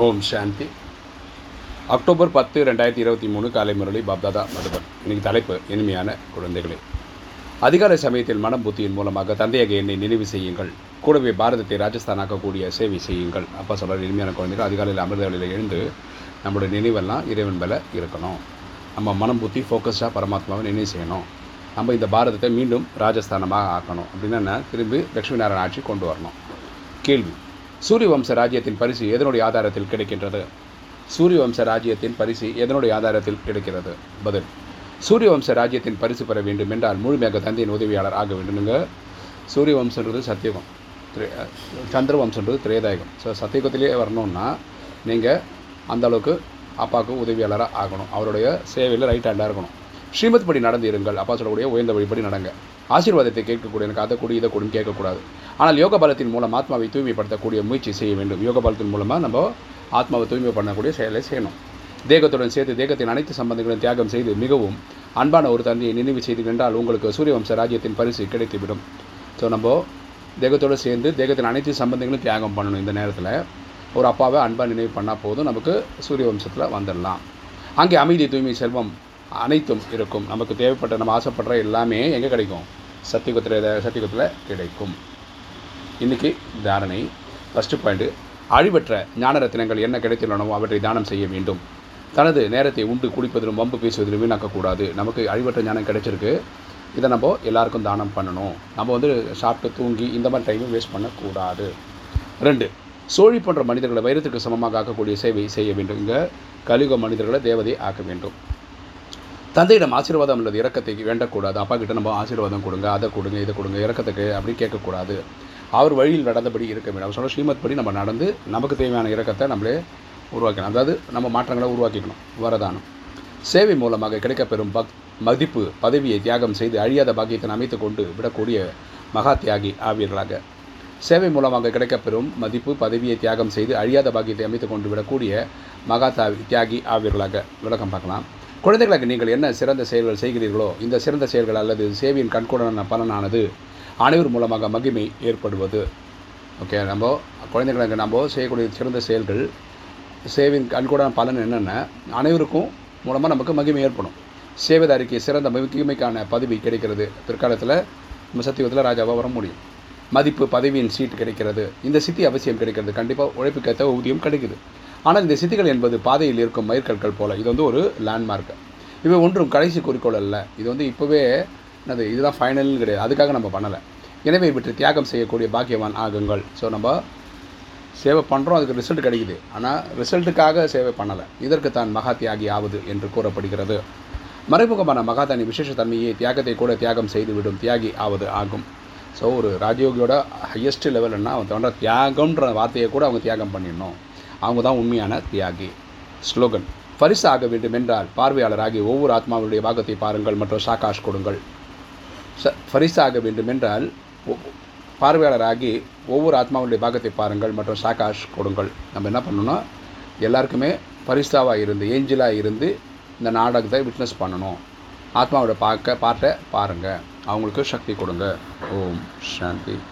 ஓம் சாந்தி. October பத்து ரெண்டாயிரத்தி இருபத்தி மூணு காலை முரளி பாப்தாதா மதுபன். இன்னைக்கு தலைப்பு இனிமையான குழந்தைகளே. அதிகாலை சமயத்தில் மனம் புத்தியின் மூலமாக தந்தையாக என்னை நினைவு செய்யுங்கள். கூடவே பாரதத்தை ராஜஸ்தானாக்கக்கூடிய சேவை செய்யுங்கள். அப்பா சொல்கிற இனிமையான குழந்தைகள் அதிகாலையில் அமிர்த வேளையில் எழுந்து நம்மளுடைய நினைவெல்லாம் இறைவன் மேலே இருக்கணும். நம்ம மனம் புத்தி ஃபோக்கஸ்டாக பரமாத்மாவை நினைவு செய்யணும். நம்ம இந்த பாரதத்தை மீண்டும் ராஜஸ்தானமாக ஆக்கணும். அப்படின்னா திரும்பி லட்சுமி நாராயண ஆட்சி கொண்டு வரணும். கேள்வி சூரிய வம்ச ராஜ்யத்தின் பரிசு எதனுடைய ஆதாரத்தில் கிடைக்கின்றது? சூரிய வம்ச ராஜ்யத்தின் பரிசு எதனுடைய ஆதாரத்தில் கிடைக்கிறது? பதில். சூரிய வம்ச ராஜ்யத்தின் பரிசு பெற வேண்டும் என்றால் முழுமையாக தந்தையின் உதவியாளர் ஆக வேண்டுமுங்க சூரிய வம்சன்றது சத்தியுகம் சந்திர வம்சன்றது திரேதாயுகம். ஸோ சத்தியுகத்திலே வரணும்னா நீங்கள் அந்தளவுக்கு அப்பாவுக்கு உதவியாளராக ஆகணும். அவருடைய சேவையில் ரைட் ஹேண்டாக இருக்கணும். ஸ்ரீமத் படி நடந்து இருங்கள். அப்பா சொல்லக்கூடிய உயர்ந்த வழிபடி நடங்க. ஆசீர்வாதத்தை கேட்கக்கூடிய எனக்கு அதை கூடி இதை கூடும் கேட்கக்கூடாது. ஆனால் யோக பலத்தின் மூலம் ஆத்மாவை தூய்மைப்படுத்தக்கூடிய முயற்சி செய்ய வேண்டும். யோக பலத்தின் மூலமாக நம்ம ஆத்மாவை தூய்மை பண்ணக்கூடிய செயலை செய்யணும். தேகத்துடன் சேர்த்து தேகத்தின் அனைத்து சம்பந்தங்களும் தியாகம் செய்து மிகவும் அன்பான ஒரு தந்தையை நினைவு செய்து என்றால் உங்களுக்கு சூரியவம்ச ராஜ்யத்தின் பரிசு கிடைத்துவிடும். ஸோ நம்ம தேகத்தோடு சேர்ந்து தேகத்தின் அனைத்து சம்பந்தங்களும் தியாகம் பண்ணணும் இந்த நேரத்தில். ஒரு அப்பாவை அன்பாக நினைவு பண்ணால் போதும். நமக்கு சூரிய வம்சத்தில் வந்துடலாம். அங்கே அமைதி தூய்மை செல்வம் அனைத்தும் இருக்கும். நமக்கு தேவைப்பட்ட நம்ம ஆசைப்படுற எல்லாமே எங்கே கிடைக்கும்? சத்தியகுத்தில் சத்தியகுத்தில் கிடைக்கும். இன்றைக்கி தாரணை ஃபஸ்ட்டு பாயிண்ட்டு அழிவற்ற ஞான ரத்தினங்கள் என்ன கிடைத்துள்ளனவோ அவற்றை தானம் செய்ய வேண்டும். தனது நேரத்தை உண்டு குடிப்பதிலும் வம்பு பேசுவதிலும் வீணாக்கக்கூடாது. நமக்கு அழிவற்ற ஞானம் கிடைச்சிருக்கு. இதை நம்ம எல்லாருக்கும் தானம் பண்ணணும். நம்ம வந்து சாப்பிட்டு தூங்கி இந்த மாதிரி டைமும் வேஸ்ட் பண்ணக்கூடாது. ரெண்டு சோழி போன்ற மனிதர்களை வைரத்துக்கு சமமாக ஆக்கக்கூடிய சேவை செய்ய வேண்டும். இங்கே கலியுக மனிதர்களை தேவதை ஆக்க வேண்டும். தந்தையிடம் ஆசீர்வாதம் அல்லது இறக்கத்தை வேண்டக்கூடாது. அப்பா கிட்ட நம்ம ஆசீர்வாதம் கொடுங்க அதை கொடுங்க இதை கொடுங்க இறக்கத்துக்கு அப்படி கேட்கக்கூடாது. அவர் வழியில் நடந்தபடி இருக்க வேண்டும். அவர் சொல்ல ஸ்ரீமத் படி நம்ம நடந்து நமக்கு தேவையான இறக்கத்தை நம்மளே உருவாக்கணும். அதாவது நம்ம மாற்றங்களை உருவாக்கிக்கணும். வரதானம். சேவை மூலமாக கிடைக்கப்பெறும் பக் மதிப்பு பதவியை தியாகம் செய்து அழியாத பாக்கியத்தை அமைத்து கொண்டு விடக்கூடிய மகா தியாகி ஆவியர்களாக சேவை மூலமாக கிடைக்கப்பெறும் மதிப்பு பதவியை தியாகம் செய்து அழியாத பாக்கியத்தை அமைத்து கொண்டு விடக்கூடிய மகா தியாகி ஆவியர்களாக விளக்கம் பார்க்கலாம். குழந்தைகளுக்கு நீங்கள் என்ன சிறந்த செயல்கள் செய்கிறீர்களோ இந்த சிறந்த செயல்கள் அல்லது சேவையின் கண்கூடான பலனானது அனைவர் மூலமாக மகிமை ஏற்படுவது. ஓகே நம்ம குழந்தைகளுக்கு நம்ம செய்யக்கூடிய சிறந்த செயல்கள் சேவையின் கண்கூடான பலன் என்னென்ன அனைவருக்கும் மூலமாக நமக்கு மகிமை ஏற்படும். சேவைதாரிக்கு சிறந்த மகிமைக்கான பதவி கிடைக்கிறது. பிற்காலத்தில் நம்ம சத்தியத்தில் ராஜாவாக வர முடியும். மதிப்பு பதவியின் சீட் கிடைக்கிறது. இந்த சித்தி அவசியம் கிடைக்கிறது. கண்டிப்பாக உழைப்புக்கேற்ற ஊதியம் கிடைக்குது. ஆனால் இந்த சித்திகள் என்பது பாதையில் இருக்கும் மயிர்கற்கள் போல. இது வந்து ஒரு லேண்ட்மார்க் இவை ஒன்றும் கடைசி குறிக்கோள் அல்ல. இது வந்து இப்போவே என்னது இதுதான் ஃபைனல்னு கிடையாது. அதுக்காக நம்ம பண்ணலை. எனவே இவற்றை தியாகம் செய்யக்கூடிய பாக்கியவான் ஆகுங்கள். ஸோ நம்ம சேவை பண்ணுறோம் அதுக்கு ரிசல்ட் கிடைக்குது. ஆனால் ரிசல்ட்டுக்காக சேவை பண்ணலை. இதற்கு தான் மகா தியாகி ஆவது என்று கூறப்படுகிறது. மறைமுகமான மகாதானி விசேஷத்தன்மையை தியாகத்தை கூட தியாகம் செய்துவிடும் தியாகி ஆவது ஆகும். ஸோ ஒரு ராஜயோகியோட ஹையஸ்ட் லெவல்னால் அவன் தோன்ற தியாகம்ன்ற வார்த்தையை கூட அவங்க தியாகம் பண்ணிடணும். அவங்க தான் உண்மையான தியாகி. ஸ்லோகன் பரிசாக ஆக வேண்டும் என்றால் பார்வையாளராகி ஒவ்வொரு ஆத்மாவுடைய பாகத்தை பாருங்கள் மற்றும் சாகாஷ் கொடுங்கள். ச பரிசாக வேண்டும் என்றால் பார்வையாளராகி ஒவ்வொரு ஆத்மாவுடைய பாகத்தை பாருங்கள் மற்றும் சாகாஷ் கொடுங்கள். நம்ம என்ன பண்ணணும்னா எல்லாருக்குமே பரிசாவாக இருந்து ஏஞ்சலாக இருந்து இந்த நாடகத்தை விட்னஸ் பண்ணணும். ஆத்மாவோட பார்க்க பாட்டை பாருங்கள் அவங்களுக்கு சக்தி கொடுங்க. ஓம் சாந்தி.